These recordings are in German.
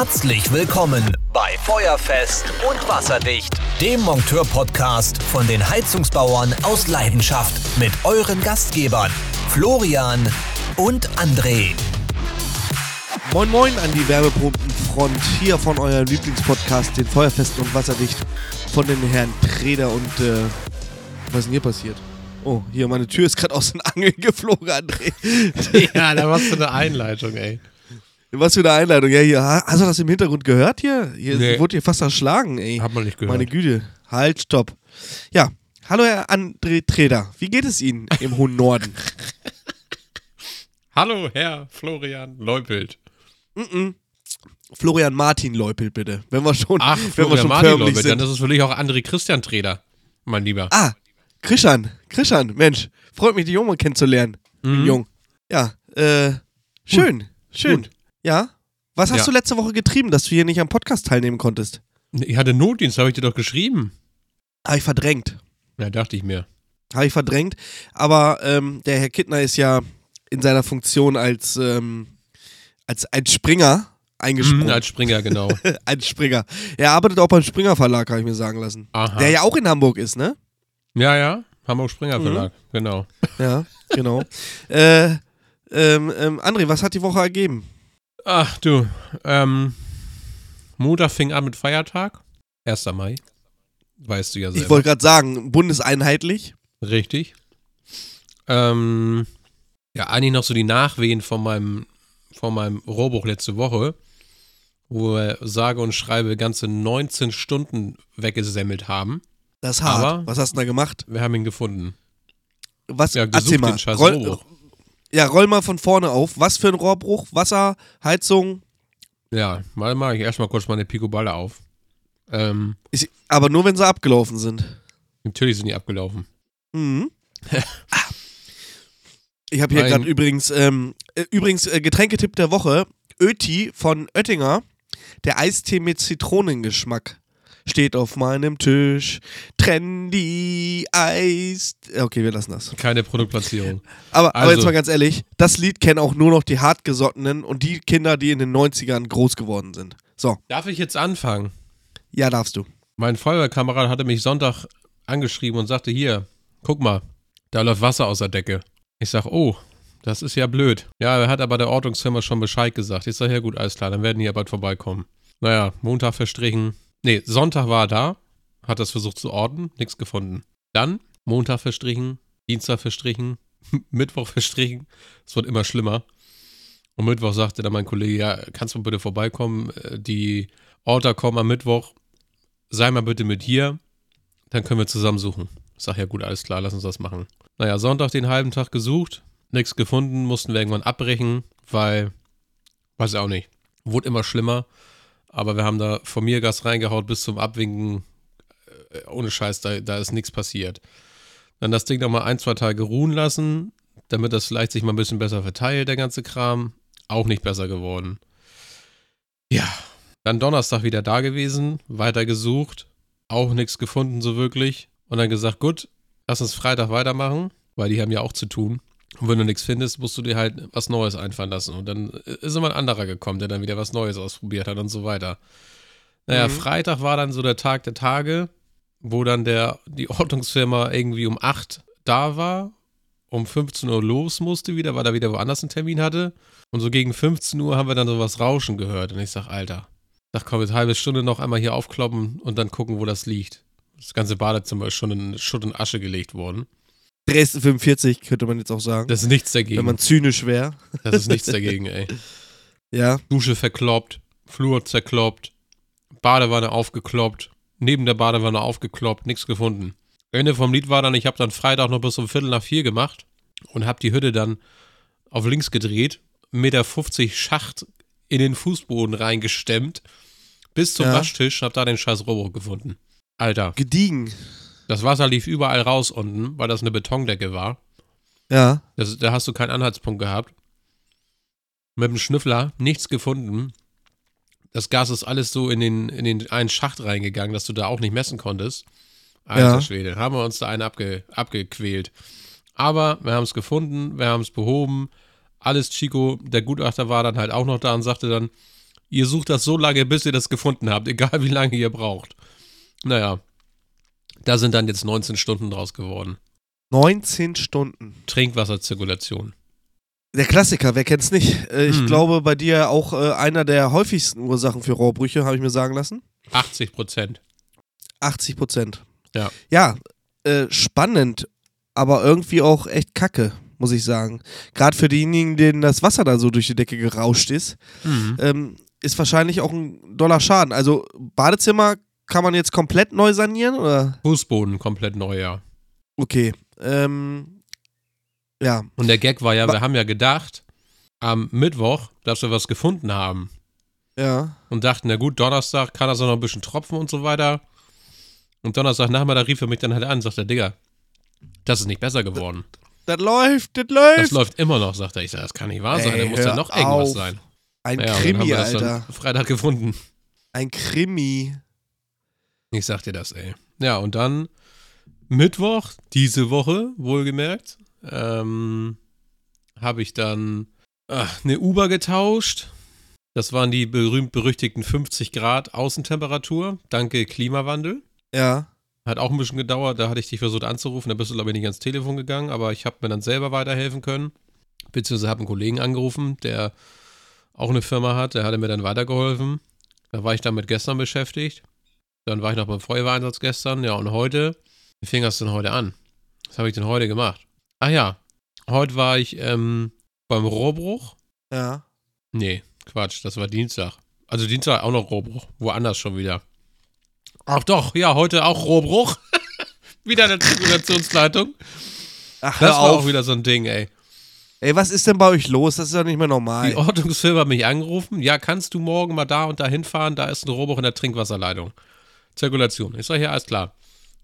Herzlich willkommen bei Feuerfest und Wasserdicht, dem Monteur-Podcast von den Heizungsbauern aus Leidenschaft mit euren Gastgebern Florian und André. Moin Moin an die Wärmepumpenfront hier von eurem Lieblingspodcast, den Feuerfest und Wasserdicht von den Herrn Treder und äh, was ist denn hier passiert? Oh, hier, meine Tür ist gerade aus den Angeln geflogen, André. ja, da machst du eine Einleitung, ey. Was für eine Einleitung. Ja, hier, ha- hast du das im Hintergrund gehört hier? Hier Nee. wurde hier fast erschlagen, ey. Hat man nicht gehört. Meine Güte. Halt, stopp. Ja, hallo Herr André Treder. Wie geht es Ihnen im hohen Norden? Hallo, Herr Florian Leupelt. Florian Martin Leupelt, bitte. Wenn wir schon, Ach, wenn wir Florian schon Martin förmlich Leupelt, dann sind. ist es für dich auch André Christian Treder, mein Lieber. Ah, Krishan, Krishan, Mensch, freut mich, die Junge kennenzulernen. Mhm. Jung. Ja, äh, schön, schön. Gut. Ja. Was hast Ja. du letzte Woche getrieben, dass du hier nicht am Podcast teilnehmen konntest? Ich hatte Notdienst, habe ich dir doch geschrieben. Habe ich verdrängt. Ja, dachte ich mir. Habe ich verdrängt. Aber ähm, der Herr Kittner ist ja in seiner Funktion als, ähm, als ein Springer eingesprungen. Mhm, als Springer, genau. ein Springer. Er arbeitet auch beim Springer Verlag, habe ich mir sagen lassen. Aha. Der ja auch in Hamburg ist, ne? ja, ja. Hamburg Springer Mhm. Verlag, genau. Ja, genau. äh, ähm, ähm, André, was hat die Woche ergeben? Ach du, ähm, Montag fing an mit Feiertag. 1. Mai. Weißt du ja selber. Ich wollte gerade sagen, bundeseinheitlich. Richtig. Ähm, ja, eigentlich noch so die Nachwehen von meinem, von meinem Rohrbruch letzte Woche, wo wir sage und schreibe ganze 19 Stunden weggesemmelt haben. Das ist hart. Aber- was hast du da gemacht? Wir haben ihn gefunden. Was? Ja, erzähl gesucht mal. den scheiß Roll, Rohrbruch. Ja, roll mal von vorne auf. Was für ein Rohrbruch? Wasser, Heizung? Ja, mal mache ich erstmal kurz meine Picoballe auf. Ähm, Ist, aber nur, wenn sie abgelaufen sind. natürlich sind die abgelaufen. Mhm. Ah. ich habe hier gerade übrigens, ähm, äh, übrigens äh, Getränketipp der Woche. Öti von Oettinger. Der Eistee mit Zitronengeschmack. Steht auf meinem Tisch. Trendy Eis. Okay, wir lassen das. Keine Produktplatzierung. Aber, aber Also- jetzt mal ganz ehrlich, das Lied kennen auch nur noch die Hartgesottenen und die Kinder, die in den 90ern groß geworden sind. So, Darf ich jetzt anfangen? ja, darfst du. Mein Feuerwehrkamerad hatte mich Sonntag angeschrieben und sagte, hier, guck mal, da läuft Wasser aus der Decke. Ich sag, oh, das ist ja blöd. Ja, er hat aber der Ortungsfirma schon Bescheid gesagt. Ich sag, ja gut, alles klar, dann werden die ja bald vorbeikommen. Naja, Montag verstrichen. Nee, Sonntag war er da, hat das versucht zu orten, nichts gefunden. Dann Montag verstrichen, Dienstag verstrichen, Mittwoch verstrichen. Es wird immer schlimmer. Und Mittwoch sagte dann mein Kollege, ja, kannst du bitte vorbeikommen? Äh, Die Orter kommen am Mittwoch. Sei mal bitte mit hier, dann können wir zusammen suchen. Ich sag, ja gut, alles klar, lass uns das machen. Naja, Sonntag den halben Tag gesucht, nichts gefunden, mussten wir irgendwann abbrechen, weil, weiß ich auch nicht, wurde immer schlimmer. Aber wir haben da von mir Gas reingehaut bis zum Abwinken. Äh, Ohne Scheiß, da, da ist nichts passiert. Dann das Ding nochmal ein, zwei Tage ruhen lassen, damit das vielleicht sich mal ein bisschen besser verteilt, der ganze Kram. Auch nicht besser geworden. Ja, dann Donnerstag wieder da gewesen, weiter gesucht, auch nichts gefunden so wirklich. Und dann gesagt, gut, lass uns Freitag weitermachen, weil die haben ja auch zu tun. Und wenn du nichts findest, musst du dir halt was Neues einfallen lassen. Und dann ist immer ein anderer gekommen, der dann wieder was Neues ausprobiert hat und so weiter. Naja, Mhm. Freitag war dann so der Tag der Tage, wo dann der, die Ortungsfirma irgendwie um 8 da war, um 15 Uhr los musste wieder, weil er wieder woanders einen Termin hatte. Und so gegen 15 Uhr haben wir dann so was Rauschen gehört. Und ich sag, Alter, sag, komm, jetzt halbe Stunde noch einmal hier aufkloppen und dann gucken, wo das liegt. Das ganze Badezimmer ist schon in Schutt und Asche gelegt worden. Dresden 45 könnte man jetzt auch sagen. Das ist nichts wenn dagegen. man zynisch wäre. Das ist nichts dagegen, ey. Ja. Dusche verkloppt, Flur zerkloppt, Badewanne aufgekloppt, neben der Badewanne aufgekloppt, nichts gefunden. Ende vom Lied war dann, ich habe dann Freitag noch bis um Viertel nach vier gemacht und habe die Hütte dann auf links gedreht, 1,50 Meter Schacht in den Fußboden reingestemmt, bis zum Ja. Waschtisch, hab da den scheiß Rohrbruch gefunden. Alter, Gediegen. Das Wasser lief überall raus unten, weil das eine Betondecke war. Ja. Das, da hast du keinen Anhaltspunkt gehabt. Mit dem Schnüffler nichts gefunden. Das Gas ist alles so in den, in den einen Schacht reingegangen, dass du da auch nicht messen konntest. Alter Ja. Schwede, haben wir uns da einen abge, abgequält. Aber wir haben es gefunden, wir haben es behoben. Alles Chico, der Gutachter war dann halt auch noch da und sagte dann, Ihr sucht das so lange, bis ihr das gefunden habt, egal wie lange ihr braucht. Naja, da sind dann jetzt 19 Stunden draus geworden. 19 Stunden. Trinkwasserzirkulation. Der Klassiker, wer kennt's nicht? Äh, ich Mhm. glaube, bei dir auch äh, einer der häufigsten Ursachen für Rohrbrüche, habe ich mir sagen lassen. 80 Prozent. 80 Prozent. Ja. Ja, äh, spannend, aber irgendwie auch echt kacke, muss ich sagen. Gerade für diejenigen, denen das Wasser da so durch die Decke gerauscht ist, Mhm. ähm, ist wahrscheinlich auch ein doller Schaden. Also Badezimmer kann man jetzt komplett neu sanieren oder? Fußboden komplett neu, ja. Okay. Ähm, ja. Und der Gag war ja, Wa- wir haben ja gedacht, am Mittwoch, dass wir was gefunden haben. Ja. Und dachten, na gut, Donnerstag kann das auch noch ein bisschen tropfen und so weiter. Und Donnerstag Nachmittag rief er mich dann halt an und sagte, Digga, das ist nicht besser geworden. Das läuft, das läuft. Das läuft immer noch, sagt er. Ich sag, das kann nicht wahr sein, Ey, da muss ja noch irgendwas auf. sein. Ein Ja, und dann haben Krimi, das Alter. Freitag gefunden. Ein Krimi. Ich sag dir das, ey. Ja, und dann Mittwoch, diese Woche, wohlgemerkt, ähm, habe ich dann ach, eine Uber getauscht. Das waren die berühmt-berüchtigten 50 Grad Außentemperatur, danke Klimawandel. Ja. Hat auch ein bisschen gedauert, da hatte ich dich versucht anzurufen, da bist du, glaube ich, nicht ans Telefon gegangen, aber ich habe mir dann selber weiterhelfen können. Beziehungsweise habe einen Kollegen angerufen, der auch eine Firma hat, der hatte mir dann weitergeholfen. Da war ich damit gestern beschäftigt. Dann war ich noch beim Feuerwehreinsatz gestern, ja, und heute, wie fing das denn heute an? Was habe ich denn heute gemacht? Ach ja, heute war ich ähm, beim Rohrbruch. Ja. Nee, Quatsch, das war Dienstag. Also Dienstag auch noch Rohrbruch, woanders schon wieder. Ach doch, ja, heute auch Rohrbruch. wieder eine Zirkulationsleitung. Ach, Das war auf. auch wieder so ein Ding, ey. Ey, was ist denn bei euch los? Das ist doch nicht mehr normal. Die Ordnungsfirma hat mich angerufen. Ja, kannst du morgen mal da und da hinfahren? Da ist ein Rohrbruch in der Trinkwasserleitung. Zirkulation. Ich sage, ja, alles klar.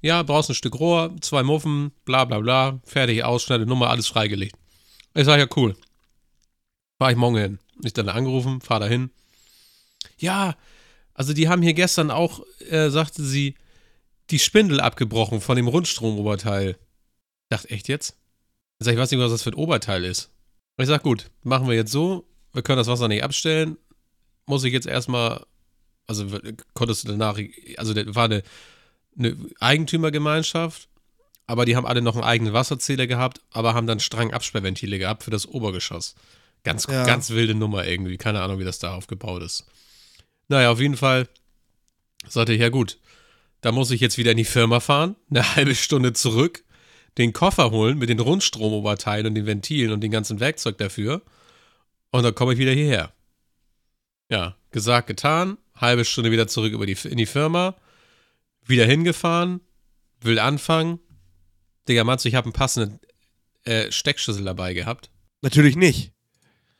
Ja, brauchst ein Stück Rohr, zwei Muffen, bla bla bla, fertig, Ausschnitte, Nummer, alles freigelegt. Ich sage, ja, cool. Fahr ich morgen hin. Ich dann angerufen, fahr da hin. Ja, also die haben hier gestern auch, äh, sagte sie, die Spindel abgebrochen von dem Rundstromoberteil. Ich dachte, echt jetzt? Ich sag, ich weiß nicht, was das für ein Oberteil ist. Ich sag, gut, machen wir jetzt so. Wir können das Wasser nicht abstellen. Muss ich jetzt erstmal, also konntest du danach, also das war eine, eine Eigentümergemeinschaft, aber die haben alle noch einen eigenen Wasserzähler gehabt, aber haben dann Strang-Absperrventile gehabt für das Obergeschoss. Ganz, Ja. ganz wilde Nummer irgendwie. Keine Ahnung, wie das da aufgebaut ist. Naja, auf jeden Fall sagte ich, ja gut, da muss ich jetzt wieder in die Firma fahren, eine halbe Stunde zurück, den Koffer holen mit den Rundstromoberteilen und den Ventilen und dem ganzen Werkzeug dafür. Und dann komme ich wieder hierher. Ja, gesagt, getan. Halbe Stunde wieder zurück über die, in die Firma. Wieder hingefahren. Will anfangen. Digga, meinst du, ich habe einen passenden äh, Steckschlüssel dabei gehabt? Natürlich nicht.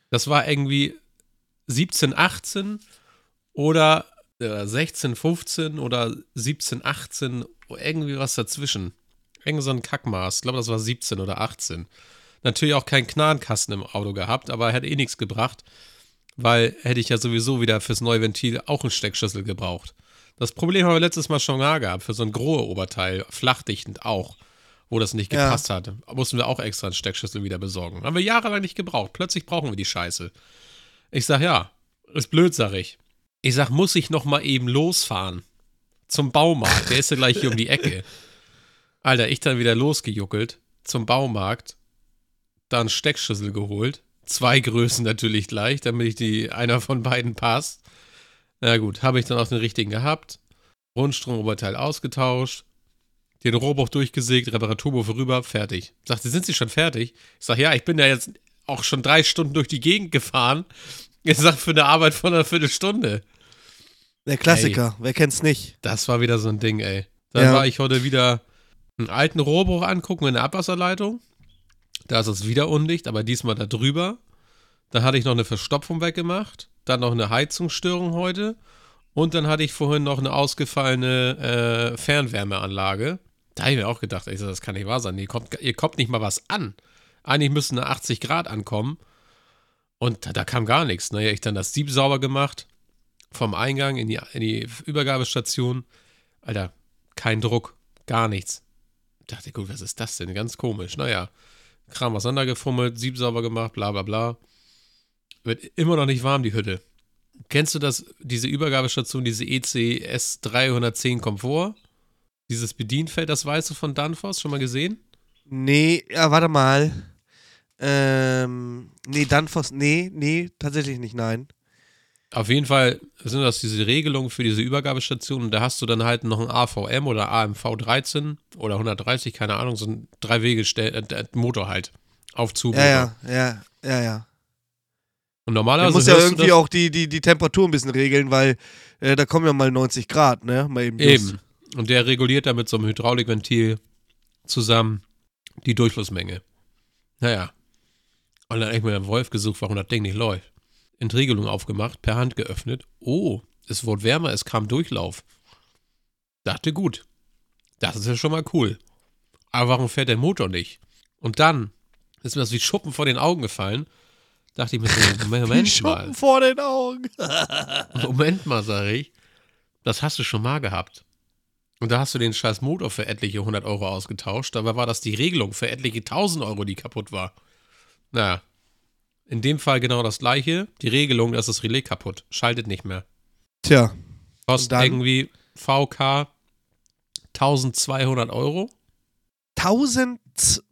Das war irgendwie 17, 18 oder äh, 16, 15 oder 17, 18, irgendwie was dazwischen. Irgend so ein Kackmaß. Ich glaube, das war 17 oder 18. Natürlich auch keinen Knarrenkasten im Auto gehabt, aber hätte eh nichts gebracht, weil hätte ich ja sowieso wieder fürs neue Ventil auch einen Steckschlüssel gebraucht. Das Problem haben wir letztes Mal schon gehabt, für so ein Grohe-Oberteil, flachdichtend auch, wo das nicht Ja. gepasst hatte. Mussten wir auch extra einen Steckschlüssel wieder besorgen. Haben wir jahrelang nicht gebraucht. Plötzlich brauchen wir die Scheiße. Ich sag, ja, ist blöd, sag ich. Ich sag, muss ich noch mal eben losfahren? Zum Baumarkt. Der ist ja gleich hier um die Ecke. Alter, ich dann wieder losgejuckelt zum Baumarkt, dann Steckschlüssel geholt. Zwei Größen natürlich gleich, damit ich die einer von beiden passt. Na gut, habe ich dann auch den richtigen gehabt. Rundstromoberteil ausgetauscht. Den Rohrbruch durchgesägt, Reparaturwurf rüber, fertig. Sagte, sind Sie schon fertig? Ich sag, ja, ich bin ja jetzt auch schon drei Stunden durch die Gegend gefahren. Ich sag, für eine Arbeit von einer Viertelstunde. Der Klassiker. Wer kennt's nicht? Das war wieder so ein Ding, ey. Dann Ja. war ich heute wieder einen alten Rohrbruch angucken in der Abwasserleitung. Da ist es wieder undicht, aber diesmal da drüber. Dann hatte ich noch eine Verstopfung weggemacht. Dann noch eine Heizungsstörung heute. Und dann hatte ich vorhin noch eine ausgefallene äh, Fernwärmeanlage. Da habe ich mir auch gedacht, ey, das kann nicht wahr sein. Ihr kommt, ihr kommt nicht mal was an. Eigentlich müssten da 80 Grad ankommen. Und da, da kam gar nichts. Naja, ich dann das Sieb sauber gemacht. Vom Eingang in die, in die Übergabestation. Alter, kein Druck. Gar nichts. Ich dachte, gut, was ist das denn? Ganz komisch. Naja, Kram auseinandergefummelt, Sieb sauber gemacht, bla bla bla. Wird immer noch nicht warm, die Hütte. Kennst du das, diese Übergabestation, diese ECS 310 Komfort? Dieses Bedienfeld, das weißt du von Danfoss, schon mal gesehen? Nee, ja, warte mal. Ähm, nee, Danfoss, nee, nee, tatsächlich nicht, nein. Auf jeden Fall sind das diese Regelungen für diese Übergabestation und da hast du dann halt noch ein AVM oder AMV 13 oder 130, keine Ahnung, so ein drei Wege äh, Motor halt auf Zubehör. Ja, ja, ja, ja, ja. Und normalerweise Man muss ja irgendwie auch die, die, die Temperatur ein bisschen regeln, weil äh, da kommen ja mal 90 Grad, ne? Mal eben. Eben. Und der reguliert da mit so einem Hydraulikventil zusammen die Durchflussmenge. Naja. Und dann habe ich mir den Wolf gesucht, warum das Ding nicht läuft. Entriegelung aufgemacht, per Hand geöffnet. Oh, es wurde wärmer, es kam Durchlauf. Dachte gut. Das ist ja schon mal cool. Aber warum fährt der Motor nicht? Und dann ist mir das wie Schuppen vor den Augen gefallen. Dachte ich mir so, Moment, Moment mal. Schuppen vor den Augen. Moment mal, sag ich. Das hast du schon mal gehabt. Und da hast du den scheiß Motor für etliche 100 Euro ausgetauscht. Dabei war das die Regelung für etliche 1000 Euro, die kaputt war. Naja, in dem Fall genau das gleiche. Die Regelung, dass das Relais kaputt. Schaltet nicht mehr. Tja. Kostet irgendwie VK 1200 Euro. 1000?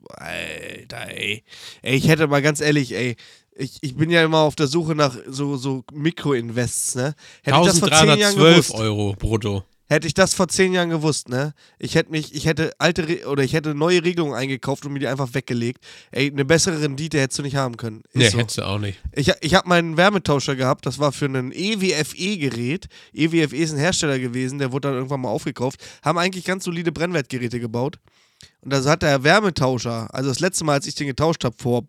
Alter, ey. Ey, ich hätte mal ganz ehrlich, ey. Ich, ich bin ja immer auf der Suche nach so, so Mikroinvests, ne? Hätte 1312 Euro brutto. Hätte ich das vor zehn Jahren gewusst, ne? Ich hätte mich, ich hätte alte Re oder ich hätte neue Regelungen eingekauft und mir die einfach weggelegt. Ey, eine bessere Rendite hättest du nicht haben können. Ist nee, so. hättest du auch nicht. Ich, ich habe meinen Wärmetauscher gehabt, das war für ein EWFE-Gerät. EWFE ist ein Hersteller gewesen, der wurde dann irgendwann mal aufgekauft. Haben eigentlich ganz solide Brennwertgeräte gebaut. Und da hat der Wärmetauscher, also das letzte Mal, als ich den getauscht habe, vor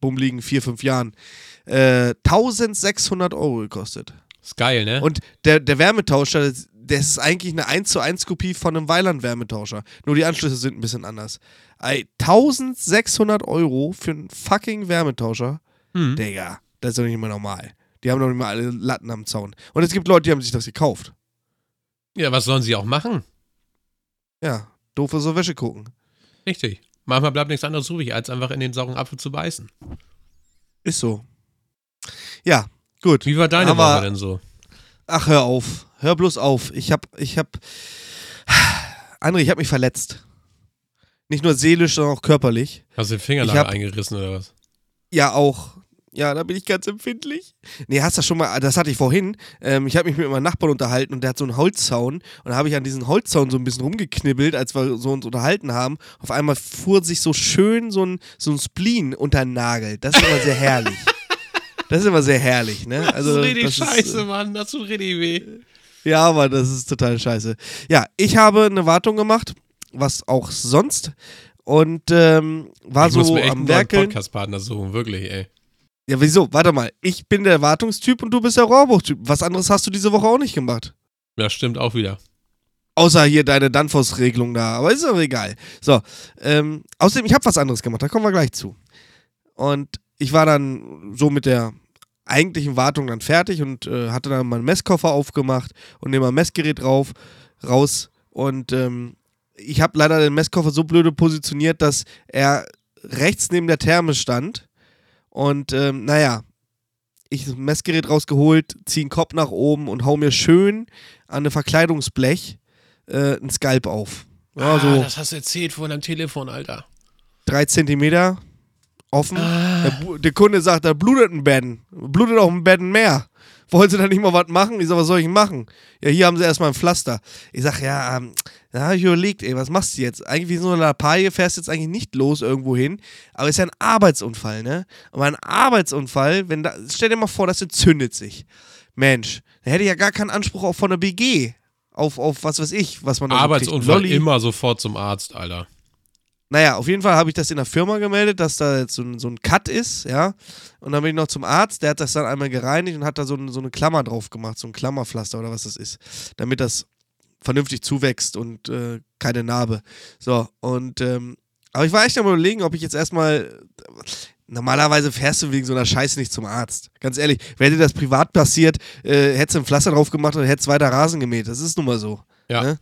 bummligen vier, fünf Jahren, äh, 1600 Euro gekostet. Ist geil, ne? Und der, der Wärmetauscher, das ist eigentlich eine 1 zu 1 Kopie von einem Weiland-Wärmetauscher. Nur die Anschlüsse sind ein bisschen anders. Ey, 1600 Euro für einen fucking Wärmetauscher? Mhm. Digga, das ist doch nicht mehr normal. Die haben doch nicht mal alle Latten am Zaun. Und es gibt Leute, die haben sich das gekauft. Ja, was sollen sie auch machen? Ja, doof so Wäsche gucken. Richtig. Manchmal bleibt nichts anderes übrig, als einfach in den sauren Apfel zu beißen. Ist so. Ja, gut. Wie war deine Aber, Woche denn so? Ach, hör auf. Hör bloß auf. Ich hab, ich hab. André, ich hab mich verletzt. Nicht nur seelisch, sondern auch körperlich. Hast du den Fingernagel eingerissen oder was? Ja, auch. Ja, da bin ich ganz empfindlich. Nee, hast du das schon mal, das hatte ich vorhin. Ähm, ich habe mich mit meinem Nachbarn unterhalten und der hat so einen Holzzaun. Und da habe ich an diesen Holzzaun so ein bisschen rumgeknibbelt, als wir so uns unterhalten haben. Auf einmal fuhr sich so schön so ein, so ein Spleen unter den Nagel. Das ist immer sehr herrlich. Das ist immer sehr herrlich, ne? Also, das ist richtig das scheiße, ist, Mann. Das tut richtig weh. Ja, aber das ist total scheiße. Ja, ich habe eine Wartung gemacht, was auch sonst. Und ähm, war ich so muss mir echt am einen Werkeln. Podcast-Partner suchen, wirklich, ey. Ja, wieso? Warte mal. Ich bin der Wartungstyp und du bist der Rohrbuchtyp. Was anderes hast du diese Woche auch nicht gemacht. Ja, stimmt auch wieder. Außer hier deine Danfoss-Regelung da, aber ist doch egal. So, ähm, außerdem, ich habe was anderes gemacht, da kommen wir gleich zu. Und ich war dann so mit der eigentlichen Wartung dann fertig und äh, hatte dann meinen Messkoffer aufgemacht und nehme mein Messgerät drauf, raus und ähm, ich habe leider den Messkoffer so blöde positioniert, dass er rechts neben der Therme stand und ähm, naja, ich das Messgerät rausgeholt, ziehe den Kopf nach oben und hau mir schön an eine Verkleidungsblech äh, einen Skalp auf. Ja, ah, so das hast du erzählt vor deinem Telefon, Alter. Drei Zentimeter, offen. Ah. Der, der, Kunde sagt, da blutet ein Betten. Blutet auch ein Betten mehr. Wollen Sie da nicht mal was machen? Ich sag, was soll ich machen? Ja, hier haben Sie erstmal ein Pflaster. Ich sag, ja, ähm, da habe ich überlegt, ey, was machst du jetzt? Eigentlich wie so eine Lappalie fährst du jetzt eigentlich nicht los irgendwo hin. Aber ist ja ein Arbeitsunfall, ne? Aber ein Arbeitsunfall, wenn da, stell dir mal vor, das entzündet sich. Mensch, da hätte ich ja gar keinen Anspruch auch von der BG. Auf, auf was weiß ich, was man da Arbeitsunfall so immer sofort zum Arzt, Alter. Naja, auf jeden Fall habe ich das in der Firma gemeldet, dass da jetzt so ein, so ein Cut ist, ja. Und dann bin ich noch zum Arzt, der hat das dann einmal gereinigt und hat da so, ein, so eine Klammer drauf gemacht, so ein Klammerpflaster oder was das ist, damit das vernünftig zuwächst und äh, keine Narbe. So, und, ähm, aber ich war echt am überlegen, ob ich jetzt erstmal. Normalerweise fährst du wegen so einer Scheiße nicht zum Arzt. Ganz ehrlich, wäre dir das privat passiert, äh, hättest du ein Pflaster drauf gemacht und hättest weiter Rasen gemäht. Das ist nun mal so. Ja. Ne?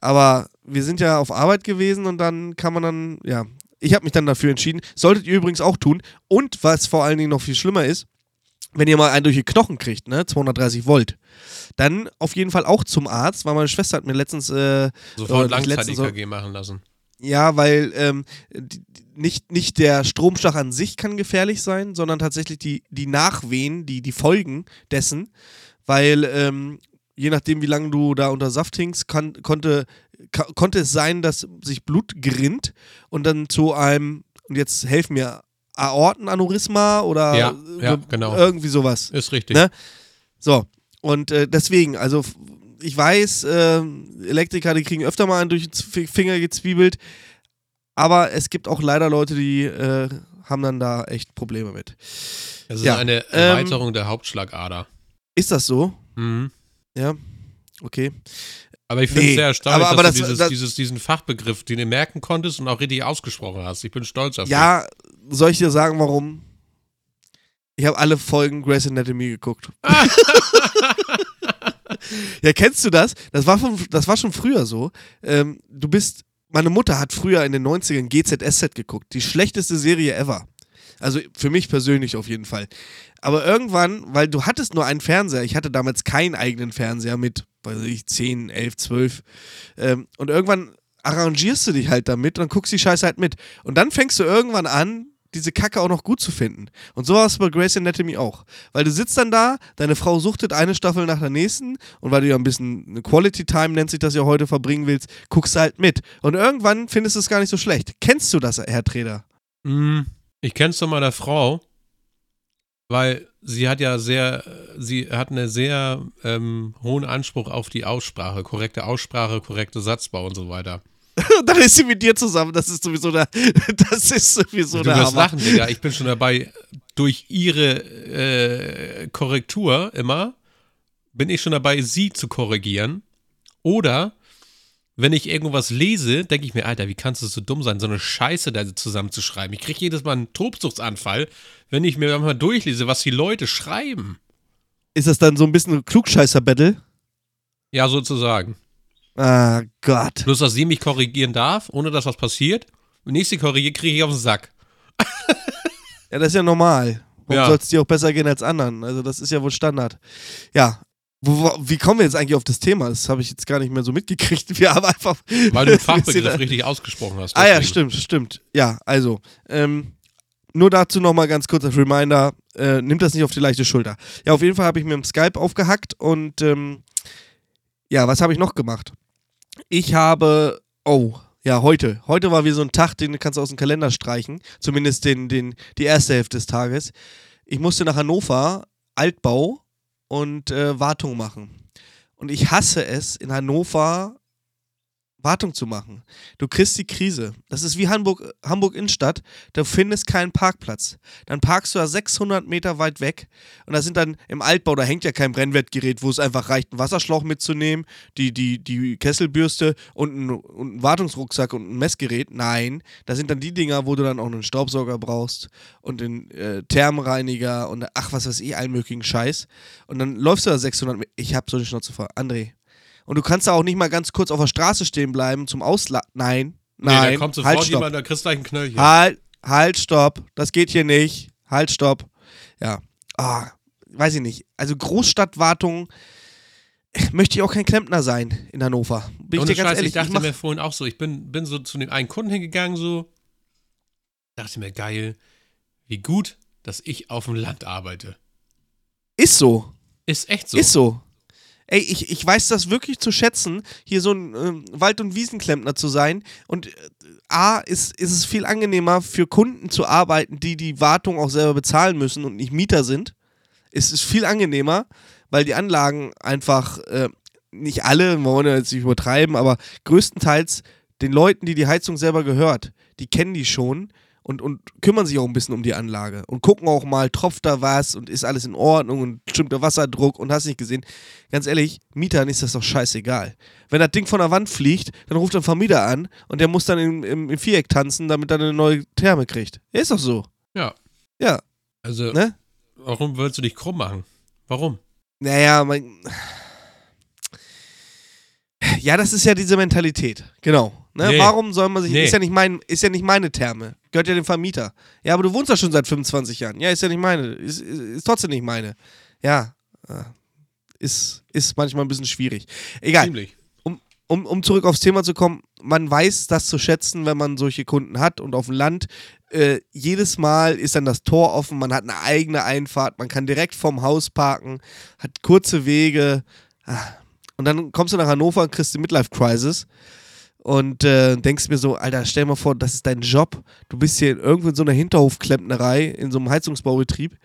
Aber wir sind ja auf Arbeit gewesen und dann kann man dann, ja, ich habe mich dann dafür entschieden. Solltet ihr übrigens auch tun. Und was vor allen Dingen noch viel schlimmer ist, wenn ihr mal einen durch die Knochen kriegt, ne, 230 Volt, dann auf jeden Fall auch zum Arzt, weil meine Schwester hat mir letztens äh, Sofort äh, letztens so- Langzeit-EKG machen lassen. ja, weil ähm, die, nicht, nicht der Stromschlag an sich kann gefährlich sein, sondern tatsächlich die, die Nachwehen, die, die Folgen dessen, weil ähm, je nachdem, wie lange du da unter Saft hingst, kann, konnte, ka, konnte es sein, dass sich Blut gerinnt und dann zu einem, und jetzt helfen mir, Aortenaneurysma oder Ja, ja, genau. irgendwie sowas. Ist richtig. Ne? So, und äh, deswegen, also ich weiß, äh, Elektriker, die kriegen öfter mal einen durch den Finger gezwiebelt, aber es gibt auch leider Leute, die äh, haben dann da echt Probleme mit. Das ist Ja, eine ähm, Erweiterung der Hauptschlagader. Ist das so? Mhm. Ja. Okay. Aber ich finde es Nee, sehr erstaunlich, aber- aber dass du das- dieses, das- dieses, diesen Fachbegriff, den du merken konntest und auch richtig ausgesprochen hast. Ich bin stolz auf dich. Ja, soll ich dir sagen, warum? Ich habe alle Folgen Grey's Anatomy geguckt. ja, kennst du das? Das war, von, das war schon früher so. Ähm, du bist, meine Mutter hat früher in den 90ern GZSZ geguckt. Die schlechteste Serie ever. Also für mich persönlich auf jeden Fall. Aber irgendwann, weil du hattest nur einen Fernseher, ich hatte damals keinen eigenen Fernseher mit, weiß ich, 10, 11, 12. Ähm, und irgendwann arrangierst du dich halt damit und dann guckst die Scheiße halt mit. Und dann fängst du irgendwann an, diese Kacke auch noch gut zu finden. Und so war es bei Grey's Anatomy auch. Weil du sitzt dann da, deine Frau suchtet eine Staffel nach der nächsten und weil du ja ein bisschen eine Quality Time, nennt sich das ja heute, verbringen willst, guckst du halt mit. Und irgendwann findest du es gar nicht so schlecht. Kennst du das, Herr Treder? Mm, Ich kenn's von meiner Frau, weil sie hat ja sehr, sie hat einen sehr ähm, hohen Anspruch auf die Aussprache, korrekte Aussprache, korrekte Satzbau und so weiter. Und dann ist sie mit dir zusammen. Das ist sowieso der, das ist sowieso du der wirst Hammer. lachen, Digga. Ich bin schon dabei, durch ihre äh, Korrektur immer, bin ich schon dabei, sie zu korrigieren. Oder wenn ich irgendwas lese, denke ich mir, Alter, wie kannst du so dumm sein, so eine Scheiße da zusammenzuschreiben? Ich kriege jedes Mal einen Tobsuchtsanfall, wenn ich mir mal durchlese, was die Leute schreiben. Ist das dann so ein bisschen Klugscheißer-Battle? Ja, sozusagen. Ah, Gott. Bloß, dass sie mich korrigieren darf, ohne dass was passiert. Wenn ich sie korrigiere, kriege ich auf den Sack. Ja, das ist ja normal. Warum Ja. soll es dir auch besser gehen als anderen? Also, das ist ja wohl Standard. Ja. Wie kommen wir jetzt eigentlich auf das Thema? Das habe ich jetzt gar nicht mehr so mitgekriegt. Wir haben einfach. Weil du den Fachbegriff richtig ausgesprochen hast. Ah ja, deswegen. stimmt, stimmt. Ja, also, ähm, nur dazu nochmal ganz kurz als Reminder, äh, nimmt das nicht auf die leichte Schulter. Ja, auf jeden Fall habe ich mir im Skype aufgehackt und ähm, ja, was habe ich noch gemacht? Ich habe, oh, ja, heute. Heute war wie so ein Tag, den kannst du aus dem Kalender streichen. Zumindest den, den, die erste Hälfte des Tages. Ich musste nach Hannover, Altbau und äh, Wartung machen. Und ich hasse es, in Hannover Wartung zu machen. Du kriegst die Krise. Das ist wie Hamburg, Hamburg Innenstadt. Du findest keinen Parkplatz. Dann parkst du da 600 Meter weit weg und da sind dann im Altbau, da hängt ja kein Brennwertgerät, wo es einfach reicht, einen Wasserschlauch mitzunehmen, die, die, die Kesselbürste und einen, und einen Wartungsrucksack und ein Messgerät. Nein, da sind dann die Dinger, wo du dann auch einen Staubsauger brauchst und den äh, Thermreiniger und ach, was weiß ich, allen möglichen Scheiß. Und dann läufst du da 600 Meter. Ich hab so die Schnauze voll. André. Und du kannst da auch nicht mal ganz kurz auf der Straße stehen bleiben zum Ausla... Nein, Nee, nein, da kommt sofort halt, stopp. jemand, da kriegst du gleich ein Knöllchen. Halt, halt, stopp. Das geht hier nicht. Halt, stopp. Ja. Ah, weiß ich nicht. Also Großstadtwartung möchte ich auch kein Klempner sein in Hannover. Bin Ohne ich dir ganz Scheiß, ehrlich. ich dachte mach- mir vorhin auch so, ich bin, bin so zu dem einen Kunden hingegangen, so, dachte mir, geil, wie gut, dass ich auf dem Land arbeite. ist so. Ist echt so. Ist so. Ey, ich, ich weiß das wirklich zu schätzen, hier so ein ähm, Wald- und Wiesenklempner zu sein. Und äh, A, ist, ist es viel angenehmer für Kunden zu arbeiten, die die Wartung auch selber bezahlen müssen und nicht Mieter sind. Es ist viel angenehmer, weil die Anlagen einfach, äh, nicht alle, wir wollen ja jetzt nicht übertreiben, aber größtenteils den Leuten, die die Heizung selber gehört, die kennen die schon und, und kümmern sich auch ein bisschen um die Anlage und gucken auch mal, tropft da was und ist alles in Ordnung und stimmt der Wasserdruck und hast nicht gesehen. Ganz ehrlich, Mietern ist das doch scheißegal. Wenn das Ding von der Wand fliegt, dann ruft ein Vermieter an und der muss dann im, im, im Viereck tanzen, damit er eine neue Therme kriegt. Ist doch so. Ja. Ja, Also, ne? warum willst du dich krumm machen? Warum? Naja, mein. Ja, das ist ja diese Mentalität. Genau. Ne? Nee. Warum soll man sich. Nee. Ist, ja nicht mein, ist ja nicht meine Therme. Gehört ja dem Vermieter. Ja, aber du wohnst ja schon seit 25 Jahren. Ja, ist ja nicht meine. Ist, ist, ist trotzdem nicht meine. Ja. äh, Ist, ist manchmal ein bisschen schwierig. Egal. Ziemlich. Um, um, um zurück aufs Thema zu kommen, man weiß das zu schätzen, wenn man solche Kunden hat und auf dem Land. Äh, jedes Mal ist dann das Tor offen, man hat eine eigene Einfahrt, man kann direkt vorm Haus parken, hat kurze Wege. Ah. Und dann kommst du nach Hannover und kriegst die Midlife-Crisis und äh, denkst mir so, Alter, stell dir mal vor, das ist dein Job. Du bist hier irgendwo in so einer Hinterhofklempnerei, in so einem Heizungsbaubetrieb,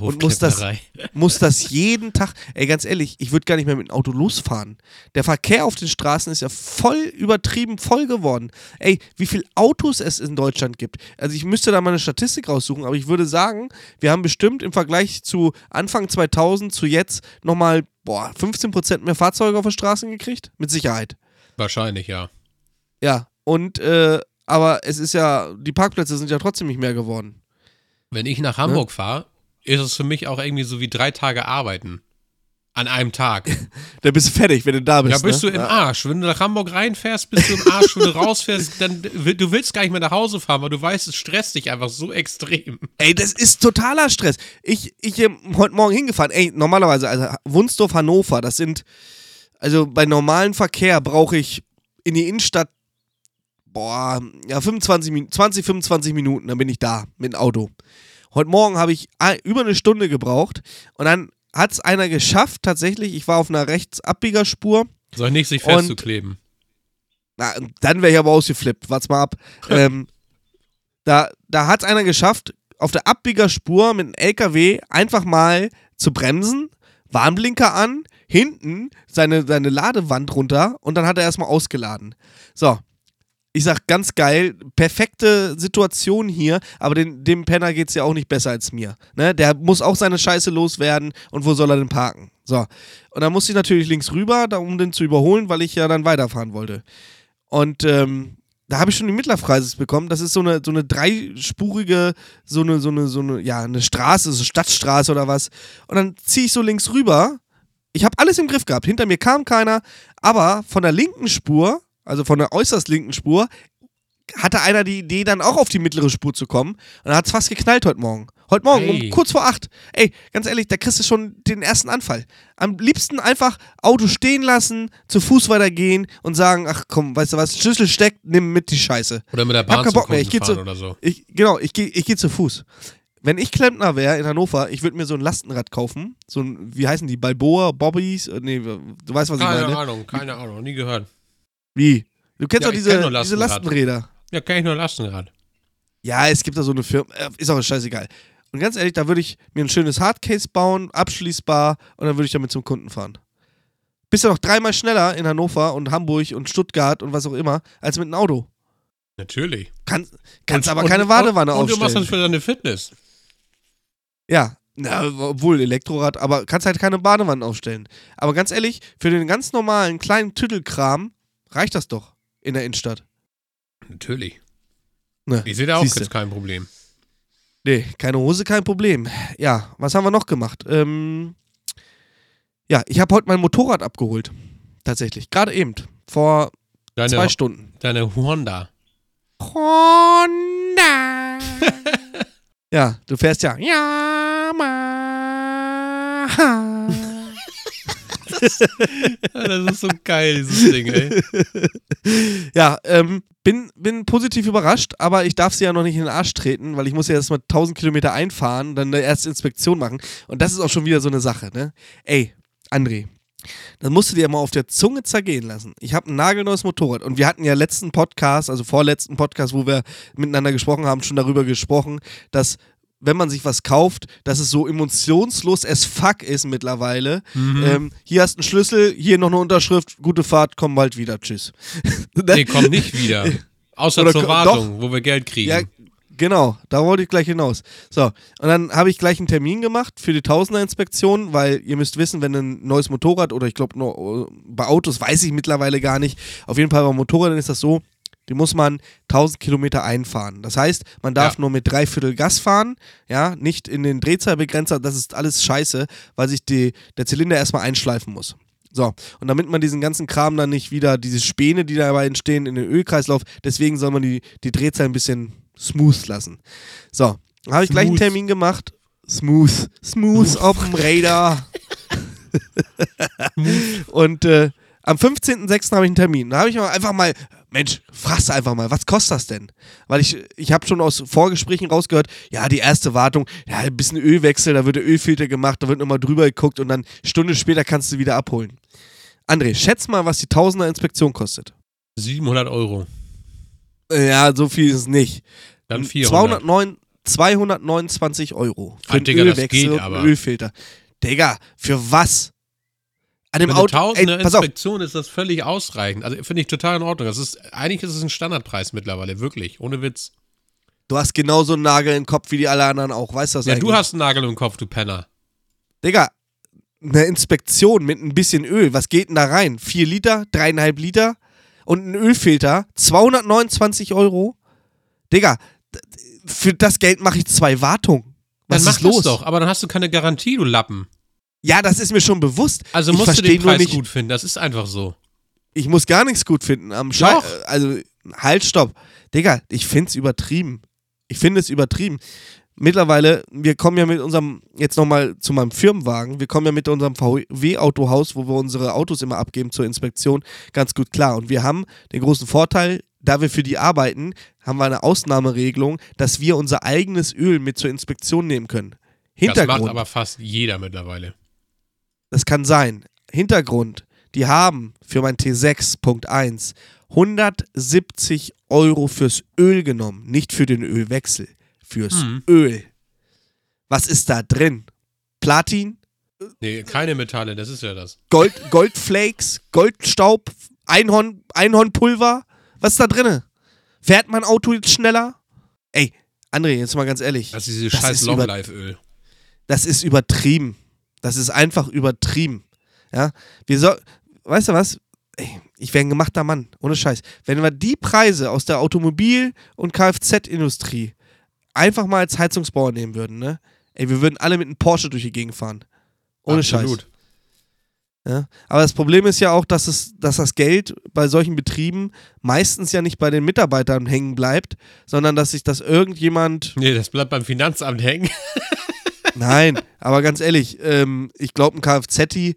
Und muss das- Hinterhofklepperei. muss das jeden Tag. Ey, ganz ehrlich, ich würde gar nicht mehr mit dem Auto losfahren. Der Verkehr auf den Straßen ist ja voll übertrieben voll geworden. Ey, wie viele Autos es in Deutschland gibt. Also ich müsste da mal eine Statistik raussuchen, aber ich würde sagen, wir haben bestimmt im Vergleich zu Anfang 2000 zu jetzt nochmal, boah, 15% mehr Fahrzeuge auf den Straßen gekriegt. Mit Sicherheit. Wahrscheinlich, ja. Ja, und, äh, aber es ist ja, die Parkplätze sind ja trotzdem nicht mehr geworden. Wenn ich nach Hamburg fahre, ist es für mich auch irgendwie so wie drei Tage arbeiten. An einem Tag. Da bist du fertig, wenn du da bist. Ja, bist ne? du im Arsch. Wenn du nach Hamburg reinfährst, bist du im Arsch. Wenn du rausfährst, dann du willst gar nicht mehr nach Hause fahren, weil du weißt, es stresst dich einfach so extrem. Ey, das ist totaler Stress. Ich, ich ähm, heute Morgen hingefahren. Ey, normalerweise, also Wunsdorf, Hannover, das sind, also bei normalem Verkehr brauche ich in die Innenstadt, boah, ja, 25, Min- 20, 25 Minuten, dann bin ich da mit dem Auto. Heute Morgen habe ich über eine Stunde gebraucht und dann hat es einer geschafft, tatsächlich, ich war auf einer Rechtsabbiegerspur. Soll nicht sich festzukleben. Na, dann wäre ich aber ausgeflippt. Warte mal ab. ähm, da da hat es einer geschafft, auf der Abbiegerspur mit einem LKW einfach mal zu bremsen, Warnblinker an, hinten seine, seine Ladewand runter und dann hat er erstmal ausgeladen. So. Ich sag ganz geil, perfekte Situation hier, aber den, dem Penner geht's ja auch nicht besser als mir. Ne? Der muss auch seine Scheiße loswerden und wo soll er denn parken? So. Und dann musste ich natürlich links rüber, da, um den zu überholen, weil ich ja dann weiterfahren wollte. Und ähm, da habe ich schon die Mittlerfreises bekommen. Das ist so eine, so eine dreispurige, so eine, so eine, so eine, ja, eine Straße, so Stadtstraße oder was. Und dann ziehe ich so links rüber. Ich habe alles im Griff gehabt. Hinter mir kam keiner, aber von der linken Spur, also von der äußerst linken Spur, hatte einer die Idee, dann auch auf die mittlere Spur zu kommen. Und dann hat es fast geknallt heute Morgen. Heute Morgen, Hey. um kurz vor acht. Ey, ganz ehrlich, da kriegst du schon den ersten Anfall. Am liebsten einfach Auto stehen lassen, zu Fuß weitergehen und sagen, ach komm, weißt du was, Schlüssel steckt, nimm mit die Scheiße. Oder mit der hab Bahn zum Bock mehr, ich geh zu- oder so. Ich, genau, ich gehe ich geh zu Fuß. Wenn ich Klempner wäre in Hannover, ich würde mir so ein Lastenrad kaufen. So ein, wie heißen die? Balboa, Bobbys? Äh, Nee, du weißt, was ich Keine meine. Ahnung, keine Ahnung, nie gehört. Wie? Du kennst Ja, doch diese, kenn diese. Lastenräder. Ja, kann ich nur Lastenrad. Ja, es gibt da so eine Firma, äh, ist auch scheißegal. Und ganz ehrlich, da würde ich mir ein schönes Hardcase bauen, abschließbar, und dann würde ich damit zum Kunden fahren. Bist ja noch dreimal schneller in Hannover und Hamburg und Stuttgart und was auch immer, als mit einem Auto. Natürlich. Kann, kannst Und- aber und- keine Badewanne und, und du machst aufstellen. das für deine Fitness. Ja, na, obwohl Elektrorad, aber kannst halt keine Badewanne aufstellen. Aber ganz ehrlich, für den ganz normalen kleinen Tüttelkram reicht das doch in der Innenstadt. Natürlich. Ne, Ich sehe da auch jetzt kein Problem. Nee, keine Hose, kein Problem. Ja, was haben wir noch gemacht? Ähm, ja, ich habe heute mein Motorrad abgeholt. Tatsächlich. Gerade eben. Vor Deine, zwei Stunden. deine Honda. Honda. ja, du fährst ja. Yamaha. Das ist so geil, dieses Ding, ey. ja, ähm, bin, bin positiv überrascht, aber ich darf sie ja noch nicht in den Arsch treten, weil ich muss ja erstmal 1000 Kilometer einfahren, dann eine erste Inspektion machen. Und das ist auch schon wieder so eine Sache, ne? Ey, André, das musst du dir mal auf der Zunge zergehen lassen. Ich habe ein nagelneues Motorrad und wir hatten ja letzten Podcast, also vorletzten Podcast, wo wir miteinander gesprochen haben, schon darüber gesprochen, dass wenn man sich was kauft, dass es so emotionslos as fuck ist mittlerweile. Mhm. Ähm, hier hast du einen Schlüssel, hier noch eine Unterschrift, gute Fahrt, komm bald wieder, tschüss. Ne? Nee, komm nicht wieder. Außer Oder zur Wartung, wo wir Geld kriegen. Ja, genau, da wollte ich gleich hinaus. So, und dann habe ich gleich einen Termin gemacht für die Tausender-Inspektion, weil ihr müsst wissen, wenn ein neues Motorrad oder ich glaube, bei Autos weiß ich mittlerweile gar nicht, auf jeden Fall bei Motorrädern ist das so, die muss man 1000 Kilometer einfahren. Das heißt, man darf Ja. nur mit Dreiviertel Gas fahren, ja, nicht in den Drehzahlbegrenzer, das ist alles scheiße, weil sich die, der Zylinder erstmal einschleifen muss. So, und damit man diesen ganzen Kram dann nicht wieder, diese Späne, die dabei entstehen, in den Ölkreislauf, deswegen soll man die, die Drehzahl ein bisschen smooth lassen. So, habe ich gleich einen. Termin gemacht. Smooth. Smooth auf dem Radar. und äh, am 15.06. habe ich einen Termin. Da habe ich einfach mal, Mensch, fragst du einfach mal, was kostet das denn? Weil ich, ich habe schon aus Vorgesprächen rausgehört, ja, die erste Wartung, ja, ein bisschen Ölwechsel, da wird der Ölfilter gemacht, da wird nochmal drüber geguckt und dann Stunde später kannst du wieder abholen. André, schätz mal, was die Tausender Inspektion kostet. 700 Euro. Ja, so viel ist es nicht. Dann 400. 209, 229 Euro. Für einen Digga, das Ölwechsel und Ölfilter. Digga, für was? An dem Auto. Ey, Tausender pass auf, Inspektion ist das völlig ausreichend. Also finde ich total in Ordnung. Das ist, eigentlich ist es ein Standardpreis mittlerweile, wirklich. Ohne Witz. du hast genauso einen Nagel im Kopf wie die alle anderen auch. Weißt du das Ja, eigentlich? du hast einen Nagel im Kopf, du Penner. Digga, eine Inspektion mit ein bisschen Öl. Was geht denn da rein? 4 Liter, dreieinhalb Liter und ein Ölfilter. 229 Euro. Digga, für das Geld mache ich zwei Wartungen. Was dann mach ist los? das doch, aber dann hast du keine Garantie, du Lappen. Ja, das ist mir schon bewusst. Also Ich musst du den Preis nicht- gut finden. Das ist einfach so. Ich muss gar nichts gut finden. Am Schei Doch. Also, halt, stopp. Digga, ich find's übertrieben. Ich finde es übertrieben. Mittlerweile, wir kommen ja mit unserem, jetzt nochmal zu meinem Firmenwagen, wir kommen ja mit unserem VW-Autohaus, wo wir unsere Autos immer abgeben zur Inspektion, ganz gut klar. Und wir haben den großen Vorteil, da wir für die arbeiten, haben wir eine Ausnahmeregelung, dass wir unser eigenes Öl mit zur Inspektion nehmen können. Das macht Hintergrund. aber fast jeder mittlerweile. Das kann sein. Hintergrund, die haben für mein T6.1 170 Euro fürs Öl genommen, nicht für den Ölwechsel, fürs Hm. Öl. Was ist da drin? Platin, Nee, keine Metalle, das ist ja das. Gold, Goldflakes, Goldstaub, Einhorn, Einhornpulver? Was ist da drin? Fährt mein Auto jetzt schneller? Ey, André, jetzt mal ganz ehrlich. Das ist dieses Das scheiß Longlife-Öl. das ist übertrieben. Das ist einfach übertrieben. Ja, wir soll, weißt du was? Ey, ich wäre ein gemachter Mann, ohne Scheiß. Wenn wir die Preise aus der Automobil- und Kfz-Industrie einfach mal als Heizungsbauer nehmen würden, ne? Ey, wir würden alle mit einem Porsche durch die Gegend fahren. Ohne Scheiß. Absolut. Ja? Aber das Problem ist ja auch, dass, es, dass das Geld bei solchen Betrieben meistens ja nicht bei den Mitarbeitern hängen bleibt, sondern dass sich das irgendjemand Nee, das bleibt beim Finanzamt hängen. Nein, aber ganz ehrlich, ähm, ich glaube, ein Kfz,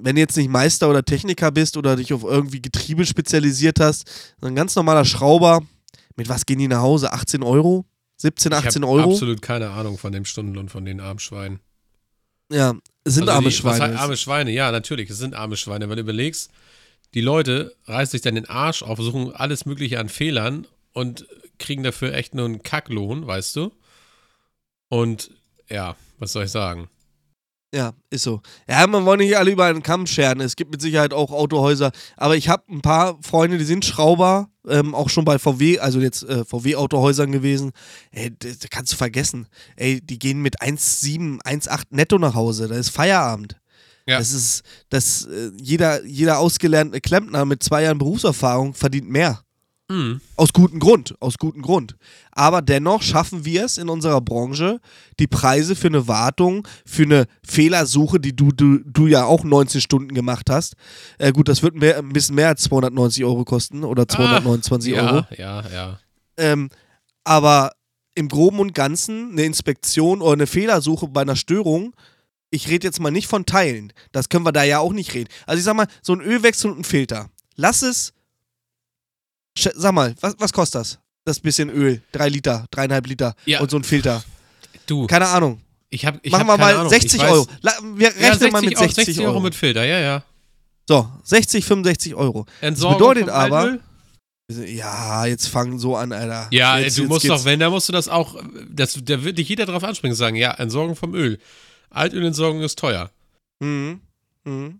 wenn du jetzt nicht Meister oder Techniker bist oder dich auf irgendwie Getriebe spezialisiert hast, so ein ganz normaler Schrauber, mit was gehen die nach Hause? 18 Euro? 17, Ich 18 hab Euro? absolut keine Ahnung von dem Stundenlohn von den armen Schweinen. Ja, es sind Also arme die, Was Schweine. heißt arme Schweine, ja, natürlich, es sind arme Schweine, weil du überlegst, die Leute reißen sich dann den Arsch auf, suchen alles Mögliche an Fehlern und kriegen dafür echt nur einen Kacklohn, weißt du? Und ja, was soll ich sagen? Ja, ist so. Ja, man wollte nicht alle über einen Kamm scheren. Es gibt mit Sicherheit auch Autohäuser. Aber ich habe ein paar Freunde, die sind Schrauber, ähm, auch schon bei VW, also jetzt äh, VW-Autohäusern gewesen. Ey, das, das kannst du vergessen. Ey, die gehen mit 1,7, 1,8 netto nach Hause. Da ist Feierabend. Ja. Das ist, das, äh, jeder, jeder ausgelernte Klempner mit zwei Jahren Berufserfahrung verdient mehr. Hm. Aus gutem Grund, aus gutem Grund. Aber dennoch schaffen wir es in unserer Branche, die Preise für eine Wartung, für eine Fehlersuche, die du, du, du ja auch 19 Stunden gemacht hast. Äh, gut, das wird mehr, ein bisschen mehr als 290 Euro kosten oder 229 ja, Euro. Ja, ja. Ähm, aber im Groben und Ganzen eine Inspektion oder eine Fehlersuche bei einer Störung, ich rede jetzt mal nicht von Teilen. Das können wir da ja auch nicht reden. Also ich sag mal, so ein Ölwechsel und ein Filter. Lass es. Sag mal, was, was kostet das? Das bisschen Öl. Drei Liter, dreieinhalb Liter. Ja. Und so ein Filter. Du, Keine Ahnung. ich habe ich Machen hab wir mal Ahnung. 60 ich weiß, Euro. Wir rechnen Ja, 60 mal mit Euro, 60, 60 Euro mit Filter, ja, ja. So, 60, 65 Euro. Entsorgung bedeutet vom aber- Altmüll? Ja, jetzt fangen so an, Alter. Ja, jetzt, du jetzt musst geht's- doch, wenn, da musst du das auch, das, da wird dich jeder drauf ansprechen und sagen, ja, Entsorgung vom Öl. Altölentsorgung ist teuer. Mhm. Mhm.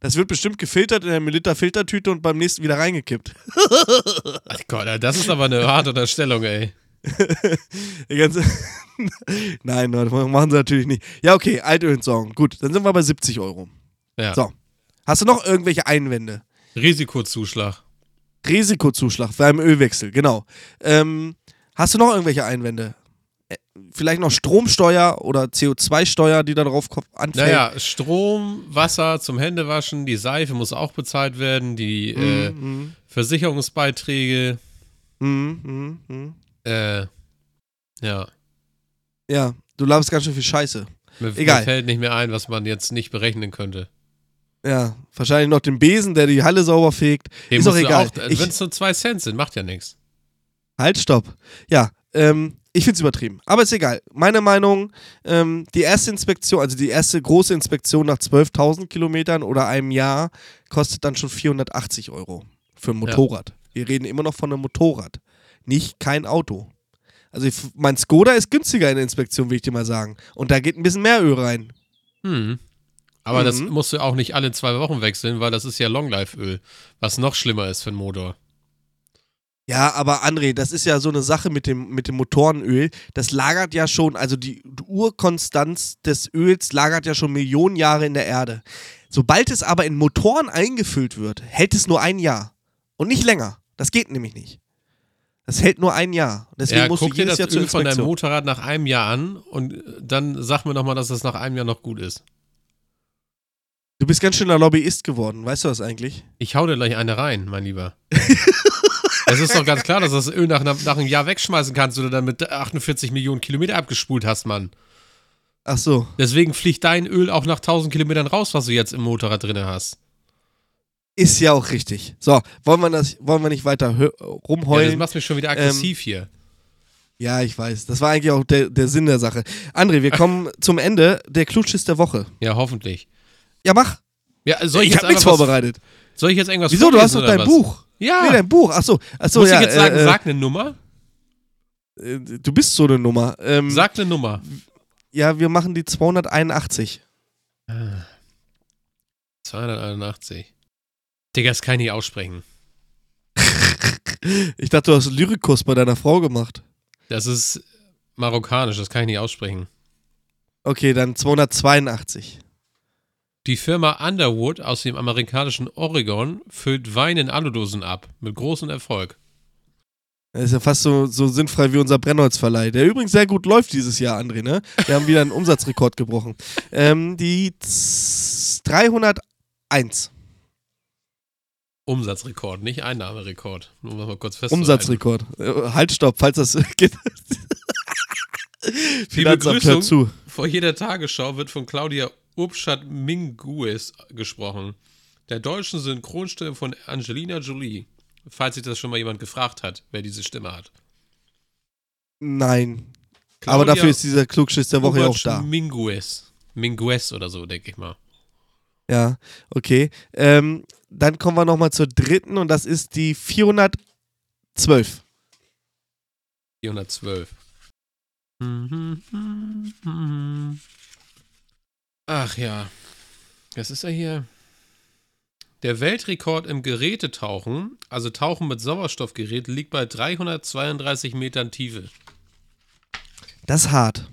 Das wird bestimmt gefiltert in einer Liter Filtertüte und beim nächsten wieder reingekippt. Ach Gott, das ist aber eine harte Unterstellung, ey. Nein, das machen sie natürlich nicht. Ja, okay, Altölentsorgung. Gut, dann sind wir bei 70 Euro. Ja. So. Hast du noch irgendwelche Einwände? Risikozuschlag. Risikozuschlag beim Ölwechsel, genau. Ähm, hast du noch irgendwelche Einwände? Äh, vielleicht noch Stromsteuer oder CO2-Steuer, die da drauf anfällt. Naja, Strom, Wasser zum Händewaschen, die Seife muss auch bezahlt werden, die äh, Mhm, Versicherungsbeiträge, mhm. äh, ja. Ja, du laberst ganz schön viel Scheiße. Mir, Egal. mir fällt nicht mehr ein, was man jetzt nicht berechnen könnte. Ja, wahrscheinlich noch den Besen, der die Halle sauber fegt. Den Ist doch egal. Ich- Wenn es nur zwei Cent sind, macht ja nichts. Halt, stopp. Ja, ähm, ich find's übertrieben. Aber ist egal. Meine Meinung, ähm, die erste Inspektion, also die erste große Inspektion nach 12.000 Kilometern oder einem Jahr, kostet dann schon 480 Euro für ein Motorrad. Wir reden immer noch von einem Motorrad, nicht kein Auto. Also ich, mein Skoda ist günstiger in der Inspektion, will ich dir mal sagen. Und da geht ein bisschen mehr Öl rein. Hm. Aber das Mhm. musst du auch nicht alle zwei Wochen wechseln, weil das ist ja Longlife-Öl, was noch schlimmer ist für den Motor. Ja, aber André, das ist ja so eine Sache mit dem, mit dem Motorenöl. Das lagert ja schon, also die Urkonstanz des Öls lagert ja schon Millionen Jahre in der Erde. Sobald es aber in Motoren eingefüllt wird, hält es nur ein Jahr. Und nicht länger. Das geht nämlich nicht. Das hält nur ein Jahr. Deswegen ja, musst guck du dir das Jahr Öl von deinem. Motorrad nach einem Jahr an und dann sag mir nochmal, dass das nach einem Jahr noch gut ist. Du bist ganz schöner Lobbyist geworden, weißt du das eigentlich? Ich hau dir gleich eine rein, mein Lieber. Es ist doch ganz klar, dass du das Öl nach, nach einem Jahr wegschmeißen kannst oder dann mit 48 Millionen Kilometer abgespult hast, Mann. Ach so. Deswegen fliegt dein Öl auch nach 1000 Kilometern raus, was du jetzt im Motorrad drin hast. Ist ja auch richtig. So, wollen wir, das, wollen wir nicht weiter hö- Ja, rumheulen? das macht mich schon wieder aggressiv hier. Ja, ich weiß. Das war eigentlich auch der, der Sinn der Sache. André, wir kommen zum Ende. Der Klutschis der Woche. Ja, hoffentlich. Ja, mach. Ja, soll ich, Ich jetzt habe nichts vorbereitet. Soll ich jetzt irgendwas Wieso? Du hast doch dein was? Buch. Ja. Nee, dein Buch. Achso. Achso, Muss ja. ich jetzt sagen, äh, sag eine Nummer? äh, du bist so eine Nummer. Ähm, Sag eine Nummer. ja, wir machen die 281. 281. Digga, das kann ich nicht aussprechen. Ich dachte, du hast Lyrikus bei deiner Frau gemacht. Das ist marokkanisch, das kann ich nicht aussprechen. Okay, dann 282. Die Firma Underwood aus dem amerikanischen Oregon füllt Wein in Aludosen ab. Mit großem Erfolg. Das ist ja fast so, so sinnfrei wie unser Brennholzverleih, der übrigens sehr gut läuft dieses Jahr, André, ne? Wir haben wieder einen Umsatzrekord gebrochen. Ähm, die z- 301. Umsatzrekord, nicht Einnahmerekord. Nur mal kurz festzuhalten. Umsatzrekord. Äh, Halt, stopp, falls das geht. Die Begrüßung vor jeder Tagesschau wird von Claudia Urbschat Mingues gesprochen. Der deutschen Synchronstimme von Angelina Jolie. Falls sich das schon mal jemand gefragt hat, wer diese Stimme hat. Nein. Aber Claudia dafür ist dieser Klugschiss der Woche ja auch da. Mingues. Mingues oder so, denke ich mal. Ja, okay. Ähm, dann kommen wir nochmal zur dritten und das ist die 412. 412. Ach ja. Was ist er hier? Der Weltrekord im Gerätetauchen, also Tauchen mit Sauerstoffgerät, liegt bei 332 Metern Tiefe. Das ist hart.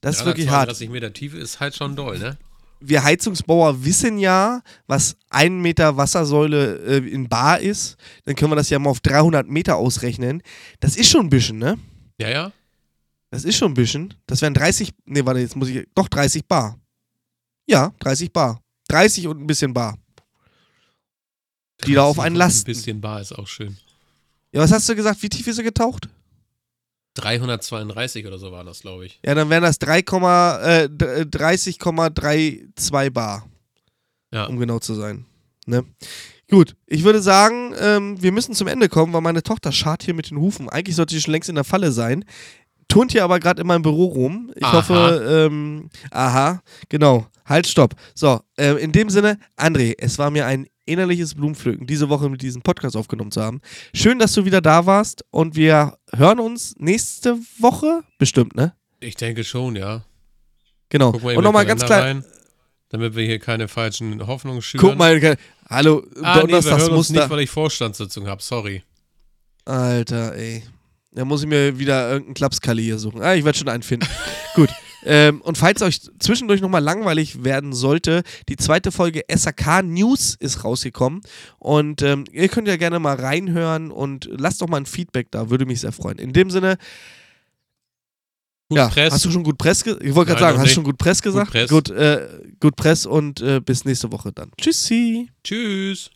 Das ist wirklich hart. 332 Meter Tiefe ist halt schon doll, ne? Wir Heizungsbauer wissen ja, was ein Meter Wassersäule äh, in Bar ist. Dann können wir das ja mal auf 300 Meter ausrechnen. Das ist schon ein bisschen, ne? Ja, ja. Das ist schon ein bisschen. Das wären 30, nee, warte, jetzt muss ich, doch 30 Bar. Ja, 30 Bar. 30 und ein bisschen Bar. Die da auf einen lasten. Ein bisschen bar ist auch schön. Ja, was hast du gesagt? Wie tief ist er getaucht? 332 oder so war das, glaube ich. Ja, dann wären das 3, äh, 30,32 Bar, Ja. um genau zu sein. Ne? Gut, ich würde sagen, ähm, wir müssen zum Ende kommen, weil meine Tochter schart hier mit den Hufen. Eigentlich sollte sie schon längst in der Falle sein. Turnt hier aber gerade in meinem Büro rum. Ich Aha. hoffe, ähm, aha, genau. Halt, stopp. So, äh, in dem Sinne, André, es war mir ein innerliches Blumenpflücken, diese Woche mit diesem Podcast aufgenommen zu haben. Schön, dass du wieder da warst und wir hören uns nächste Woche bestimmt, ne? Ich denke schon, ja. Genau. Guck mal und nochmal ganz klein. rein, damit wir hier keine falschen Hoffnungen schüren. Guck mal, hallo, Ah, nee, wir hören uns Donnerstagsmuster. nicht, weil ich Vorstandssitzung habe. Sorry. Alter, ey. Da muss ich mir wieder irgendeinen Klapskalli hier suchen. Ah, ich werde schon einen finden. Gut. Ähm, und falls euch zwischendurch nochmal langweilig werden sollte, die zweite Folge SAK News ist rausgekommen. Und ähm, ihr könnt ja gerne mal reinhören und lasst doch mal ein Feedback da, würde mich sehr freuen. In dem Sinne, Gut ja, Press. hast du schon gut Press gesagt? Ich wollte gerade sagen, hast du schon gut Press gesagt? Press. Gut, äh, gut Press und äh, bis nächste Woche dann. Tschüssi. Tschüss.